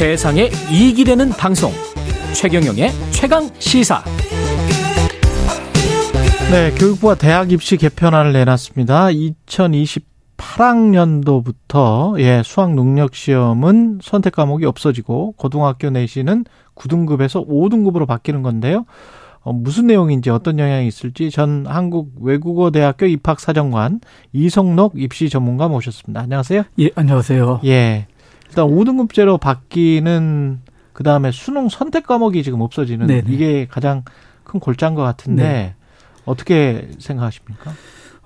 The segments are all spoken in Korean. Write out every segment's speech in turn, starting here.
세상에 이익이 되는 방송 최경영의 최강 시사 네, 교육부가 대학 입시 개편안을 내놨습니다. 2028학년도부터 예, 수학 능력 시험은 선택 과목이 없어지고 고등학교 내신은 9등급에서 5등급으로 바뀌는 건데요. 어, 무슨 내용인지 어떤 영향이 있을지 전 한국 외국어대학교 입학사정관 이성록 입시 전문가 모셨습니다. 안녕하세요. 예, 안녕하세요. 예. 일단 5등급제로 바뀌는 그 다음에 수능 선택 과목이 지금 없어지는 네네. 이게 가장 큰 골자인 것 같은데 네. 어떻게 생각하십니까?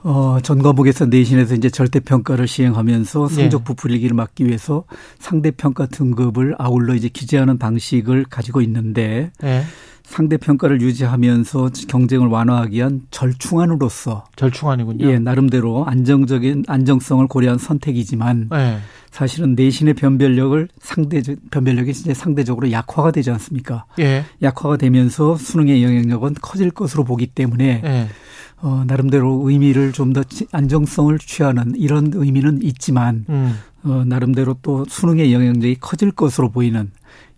어, 전 과목에서 내신에서 이제 절대 평가를 시행하면서 예. 성적 부풀리기를 막기 위해서 상대 평가 등급을 아울러 이제 기재하는 방식을 가지고 있는데 예. 상대 평가를 유지하면서 경쟁을 완화하기 위한 절충안으로서 절충안이군요. 예, 나름대로 안정적인 안정성을 고려한 선택이지만 예. 사실은 내신의 변별력을 상대 변별력이 이제 상대적으로 약화가 되지 않습니까? 예. 약화가 되면서 수능의 영향력은 커질 것으로 보기 때문에 예. 어, 나름대로 의미를 좀 더 안정성을 취하는 이런 의미는 있지만 음. 어, 나름대로 또 수능의 영향력이 커질 것으로 보이는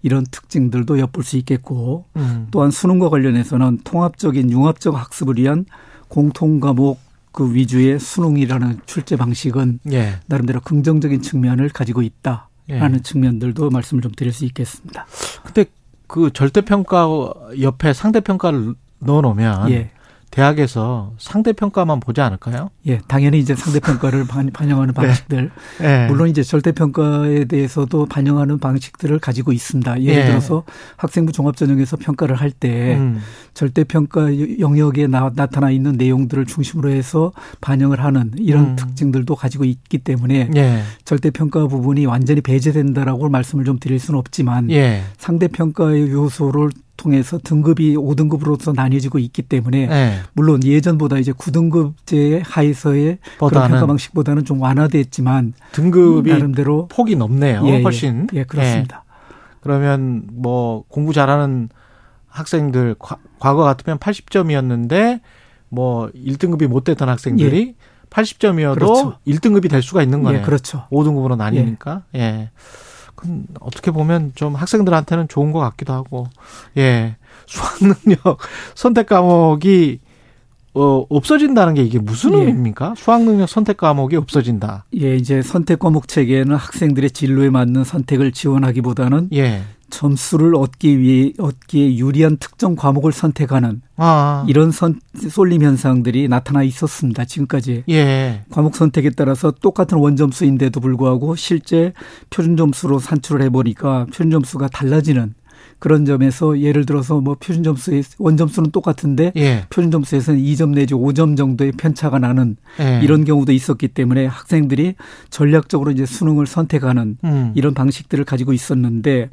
이런 특징들도 엿볼 수 있겠고 음. 또한 수능과 관련해서는 통합적인 융합적 학습을 위한 공통 과목 그 위주의 수능이라는 출제 방식은 예. 나름대로 긍정적인 측면을 가지고 있다라는 예. 측면들도 말씀을 좀 드릴 수 있겠습니다. 근데 그 절대평가 옆에 상대평가를 넣어 놓으면 예. 대학에서 상대평가만 보지 않을까요? 예, 당연히 이제 상대평가를 반- 반영하는 방식들, 예. 물론 이제 절대평가에 대해서도 반영하는 방식들을 가지고 있습니다. 예를 예. 들어서 학생부 종합전형에서 평가를 할때 음. 절대평가 영역에 나, 타나 있는 내용들을 중심으로 해서 반영을 하는 이런 음. 특징들도 가지고 있기 때문에 예. 절대평가 부분이 완전히 배제된다라고 말씀을 좀 드릴 수는 없지만 예. 상대평가의 요소를 통해서 등급이 5등급으로서 나뉘어지고 있기 때문에 예. 물론 예전보다 이제 9등급제 하에서의 그런 평가 방식보다는 좀 완화됐지만 등급이 나름대로 폭이 높네요. 예, 예. 훨씬. 예, 그렇습니다. 그러면 뭐 공부 잘하는 학생들 과, 과거 같으면 80점이었는데 뭐 1등급이 못 됐던 학생들이 80점이어도 예. 그렇죠. 1등급이 될 수가 있는 거네요. 예, 그렇죠. 5등급으로 나뉘니까. 예. 그럼 어떻게 보면 좀 학생들한테는 좋은 것 같기도 하고. 예. 수학 능력 선택 과목이 어 없어진다는 게 이게 무슨 예. 의미입니까? 수학 능력 선택 과목이 없어진다. 예, 이제 선택 과목 체계는 학생들의 진로에 맞는 선택을 지원하기보다는 예. 점수를 얻기 위해 얻기에 유리한 특정 과목을 선택하는 아. 이런 선 쏠림 현상들이 나타나 있었습니다. 지금까지 예. 과목 선택에 따라서 똑같은 원점수인데도 불구하고 실제 표준 점수로 산출을 해보니까 표준 점수가 달라지는 그런 점에서 예를 들어서 뭐 표준 점수의 원점수는 똑같은데 예. 표준 점수에서는 2점 내지 5점 정도의 편차가 나는 예. 이런 경우도 있었기 때문에 학생들이 전략적으로 이제 수능을 선택하는 음. 이런 방식들을 가지고 있었는데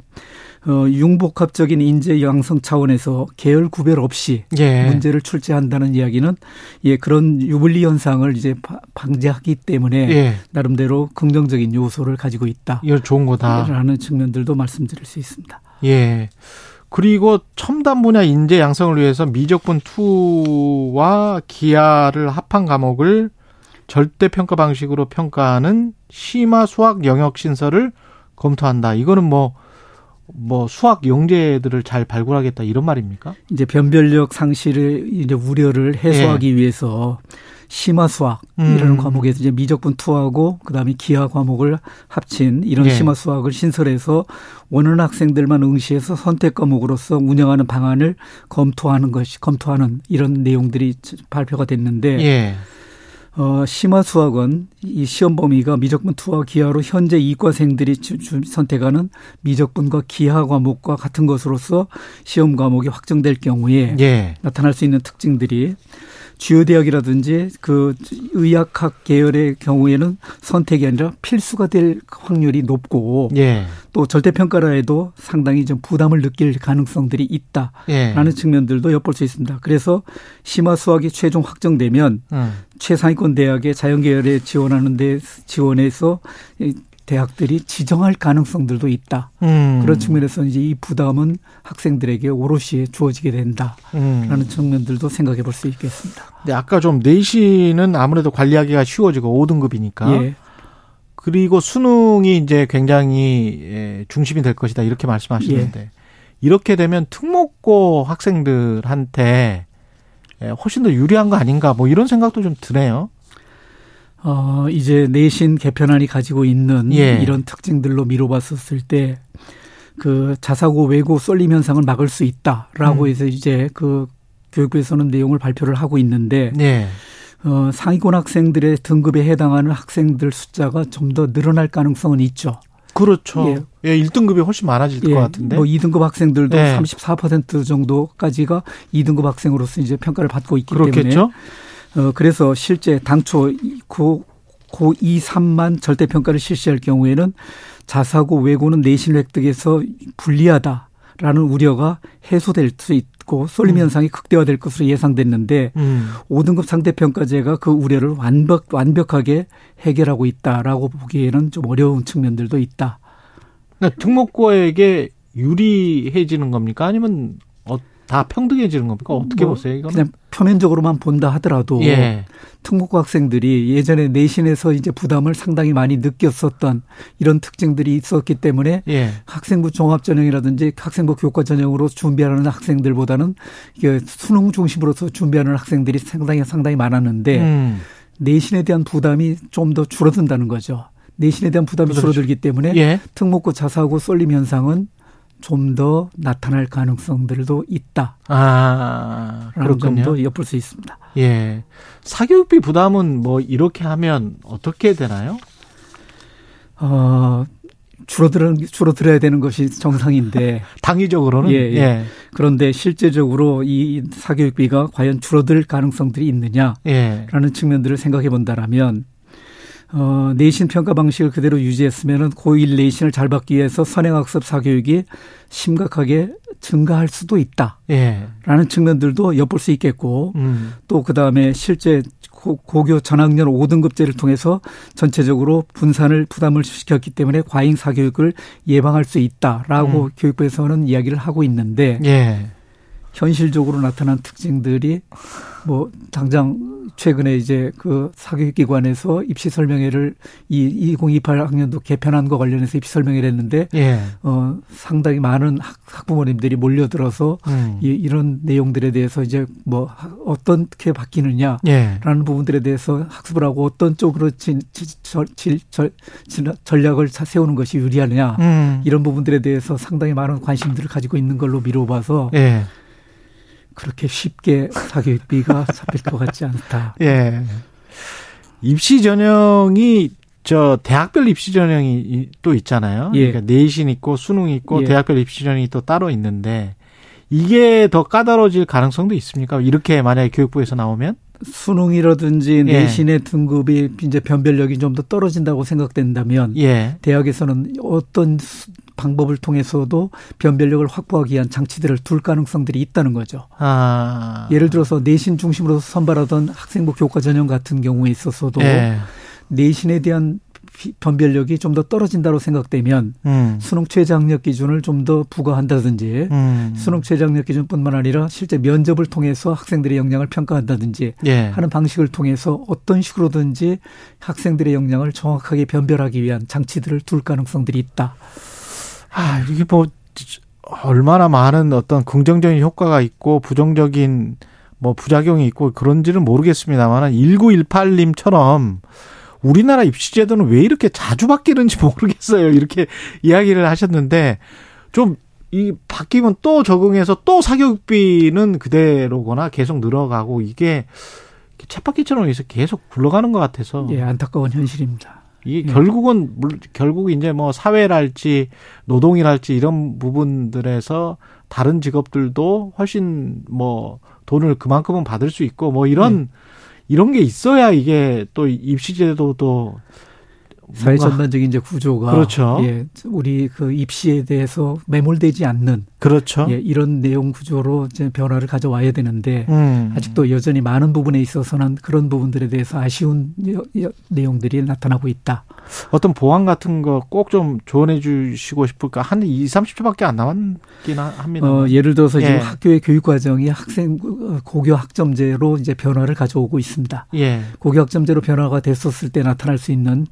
어 융복합적인 인재 양성 차원에서 계열 구별 없이 예. 문제를 출제한다는 이야기는 예 그런 유불리 현상을 이제 바- 방지하기 때문에 예. 나름대로 긍정적인 요소를 가지고 이거 좋은 거다. 있다라는 측면들도 말씀드릴 수 있습니다. 예. 그리고 첨단 분야 인재 양성을 위해서 미적분 2와 기하를 합한 과목을 절대 평가 방식으로 평가하는 심화 수학 영역 신설을 검토한다. 이거는 뭐, 뭐 수학 영재들을 잘 발굴하겠다 이런 말입니까? 이제 변별력 상실의 이제 우려를 해소하기 위해서 심화 수학 음. 이라는 과목에서 이제 미적분 투하고 그다음에 기하 과목을 합친 이런 예. 심화 수학을 신설해서 원하는 학생들만 응시해서 선택 과목으로서 운영하는 방안을 검토하는 것이 검토하는 이런 내용들이 발표가 됐는데 예. 어, 심화 수학은 이 시험 범위가 미적분 투하 기하로 현재 이과생들이 주- 주- 선택하는 미적분과 기하 과목과 같은 것으로서 시험 과목이 확정될 경우에 예. 나타날 수 있는 특징들이 주요 대학이라든지 그 의학학 계열의 경우에는 선택이 아니라 필수가 될 확률이 높고 예. 또 절대 평가라 해도 상당히 좀 부담을 느낄 가능성들이 있다라는 예. 측면들도 엿볼 수 있습니다. 그래서 심화 수학이 최종 확정되면 음. 최상위권 대학의 자연 계열에 지원하는 데 지원해서 이 대학들이 지정할 가능성들도 있다. 음. 그런 측면에서 이제 이 부담은 학생들에게 오롯이 주어지게 된다라는 음. 측면들도 생각해 볼 수 있겠습니다. 근데 아까 좀 내신은 아무래도 관리하기가 쉬워지고 5등급이니까 예. 그리고 수능이 이제 굉장히 예, 중심이 될 것이다 이렇게 말씀하시는데 예. 이렇게 되면 특목고 학생들한테 예, 훨씬 더 유리한 거 아닌가 뭐 이런 생각도 좀 드네요. 어, 이제 내신 개편안이 가지고 있는 예. 이런 특징들로 미뤄봤었을 때, 그 자사고 외고 쏠림 현상을 막을 수 있다라고 음. 해서 이제 그 교육부에서는 내용을 발표를 하고 있는데, 네. 어, 상위권 학생들의 등급에 해당하는 학생들 숫자가 좀 더 늘어날 가능성은 있죠. 그렇죠. 예. 예, 1등급이 훨씬 많아질 것 같은데. 뭐 2등급 학생들도 네. 34% 정도까지가 2등급 학생으로서 이제 평가를 받고 있기 때문에 그렇겠죠? 어, 그래서 실제 당초 고, 고 2, 3만 절대평가를 실시할 경우에는 자사고 외고는 내신 획득에서 불리하다라는 우려가 해소될 수 있고 쏠림 음. 현상이 극대화될 것으로 예상됐는데 음. 5등급 상대평가제가 그 우려를 완벽, 완벽하게 해결하고 있다라고 보기에는 좀 어려운 측면들도 있다. 그러니까 등록고에게 유리해지는 겁니까? 아니면 어, 다 평등해지는 겁니까? 어떻게 뭐 보세요? 이거는? 그냥 표면적으로만 본다 하더라도 예. 특목고 학생들이 예전에 내신에서 이제 부담을 상당히 많이 느꼈었던 이런 특징들이 있었기 때문에 예. 학생부 종합 전형이라든지 학생부 교과 전형으로 준비하는 학생들보다는 이게 수능 중심으로서 준비하는 학생들이 상당히 상당히 많았는데 음. 내신에 대한 부담이 좀 더 줄어든다는 거죠. 내신에 대한 부담이 그렇죠. 줄어들기 때문에 예. 특목고 자사고 쏠림 현상은 좀 더 나타날 가능성들도 있다. 아, 라는. 점도 엿볼 수 있습니다. 예. 사교육비 부담은 뭐 이렇게 하면 어떻게 되나요? 어, 줄어들은, 줄어들어야 되는 것이 정상인데, 당위적으로는 예, 예. 그런데 실제적으로 이 사교육비가 과연 줄어들 가능성들이 있느냐라는 예. 측면들을 생각해 본다라면, 어, 내신 평가 방식을 그대로 유지했으면은 고1 내신을 잘 받기 위해서 선행학습 사교육이 심각하게 증가할 수도 있다라는 예. 측면들도 엿볼 수 있겠고, 음. 또 그다음에 실제 고, 고교 전학년 5등급제를 통해서 전체적으로 분산을 부담을 시켰기 때문에 과잉 사교육을 예방할 수 있다라고 음. 교육부에서는 이야기를 하고 있는데 예. 현실적으로 나타난 특징들이 뭐 당장 최근에 이제 그 사교육기관에서 입시 설명회를 이 2028 학년도 개편한 거 관련해서 입시 설명회를 했는데 예. 어 상당히 많은 학, 학부모님들이 몰려들어서 음. 이, 이런 내용들에 대해서 이제 뭐 하- 어떻게 바뀌느냐 예. 라는 부분들에 대해서 학습을 하고 어떤 쪽으로 진, 지- 절, 질, 절, 진- 전략을 차- 세우는 것이 유리하느냐 음. 이런 부분들에 대해서 상당히 많은 관심들을 가지고 있는 걸로 미뤄봐서 예. 그렇게 쉽게 사교육비가 잡힐 것 같지 않다. 예. 입시 전형이 저 대학별 입시 전형이 이- 또 있잖아요. 예. 그러니까 내신 있고 수능 있고 예. 대학별 입시 전형이 또 따로 있는데 이게 더 까다로워질 가능성도 있습니까? 이렇게 만약에 교육부에서 나오면 수능이라든지 예. 내신의 등급이 이제 변별력이 좀 더 떨어진다고 생각된다면 예. 대학에서는 어떤 수- 방법을 통해서도 변별력을 확보하기 위한 장치들을 둘 가능성들이 있다는 거죠. 아. 예를 들어서 내신 중심으로 선발하던 학생부 교과 전형 같은 경우에 있어서도 예. 내신에 대한 비- 변별력이 좀 더 떨어진다고 생각되면 음. 수능 최저학력 기준을 좀 더 부과한다든지 음. 수능 최저학력 기준뿐만 아니라 실제 면접을 통해서 학생들의 역량을 평가한다든지 예. 하는 방식을 통해서 어떤 식으로든지 학생들의 역량을 정확하게 변별하기 위한 장치들을 둘 가능성들이 있다. 아, 이게 뭐 얼마나 많은 어떤 긍정적인 효과가 있고 부정적인 뭐 부작용이 있고 그런지는 모르겠습니다만 1918님처럼 우리나라 입시 제도는 왜 이렇게 자주 바뀌는지 모르겠어요. 이렇게 이야기를 하셨는데 좀 이 바뀌면 또 적응해서 또 사교육비는 그대로거나 계속 늘어가고 이게 쳇바퀴처럼 계속 굴러가는 것 같아서 예, 안타까운 현실입니다. 이게 예. 결국은 물- 결국 이제 뭐 사회랄지 노동이랄지 이런 부분들에서 다른 직업들도 훨씬 뭐 돈을 그만큼은 받을 수 있고 뭐 이런 네. 이런 게 있어야 이게 또 입시제도도 사회 전반적인 이제 구조가 그렇죠. 예, 우리 그 입시에 대해서 매몰되지 않는 그렇죠. 예, 이런 내용 구조로 이제 변화를 가져와야 되는데 음. 아직도 여전히 많은 부분에 있어서는 그런 부분들에 대해서 아쉬운 여- 여- 내용들이 나타나고 있다. 어떤 보안 같은 거 꼭 좀 조언해 주시고 싶을까? 한 2, 30초밖에 안 남았긴 합니다. 어, 예를 들어서 예. 지금 학교의 교육 과정이 학생 어, 고교 학점제로 이제 변화를 가져오고 있습니다. 예. 고교 학점제로 변화가 됐었을 때 나타날 수 있는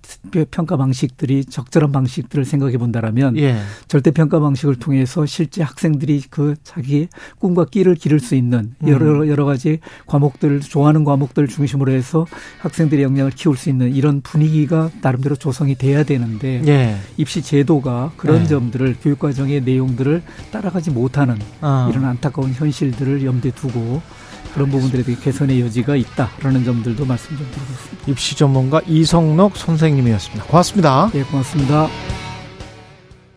평가 방식들이 적절한 방식들을 생각해 본다라면 예. 절대 평가 방식을 통해서 실제 학생들이 그 자기 꿈과 끼를 기를 수 있는 여러 여러 가지 과목들 좋아하는 과목들 중심으로 해서 학생들의 역량을 키울 수 있는 이런 분위기가 나름대로 조성이 돼야 되는데 예. 입시 제도가 그런 네. 점들을 교육 과정의 내용들을 따라가지 못하는 어. 이런 안타까운 현실들을 염두에 두고 그런 부분들에 대해 개선의 여지가 있다라는 점들도 말씀 좀 드리겠습니다. 입시 전문가 이성록 선생님이었습니다. 고맙습니다. 예, 고맙습니다.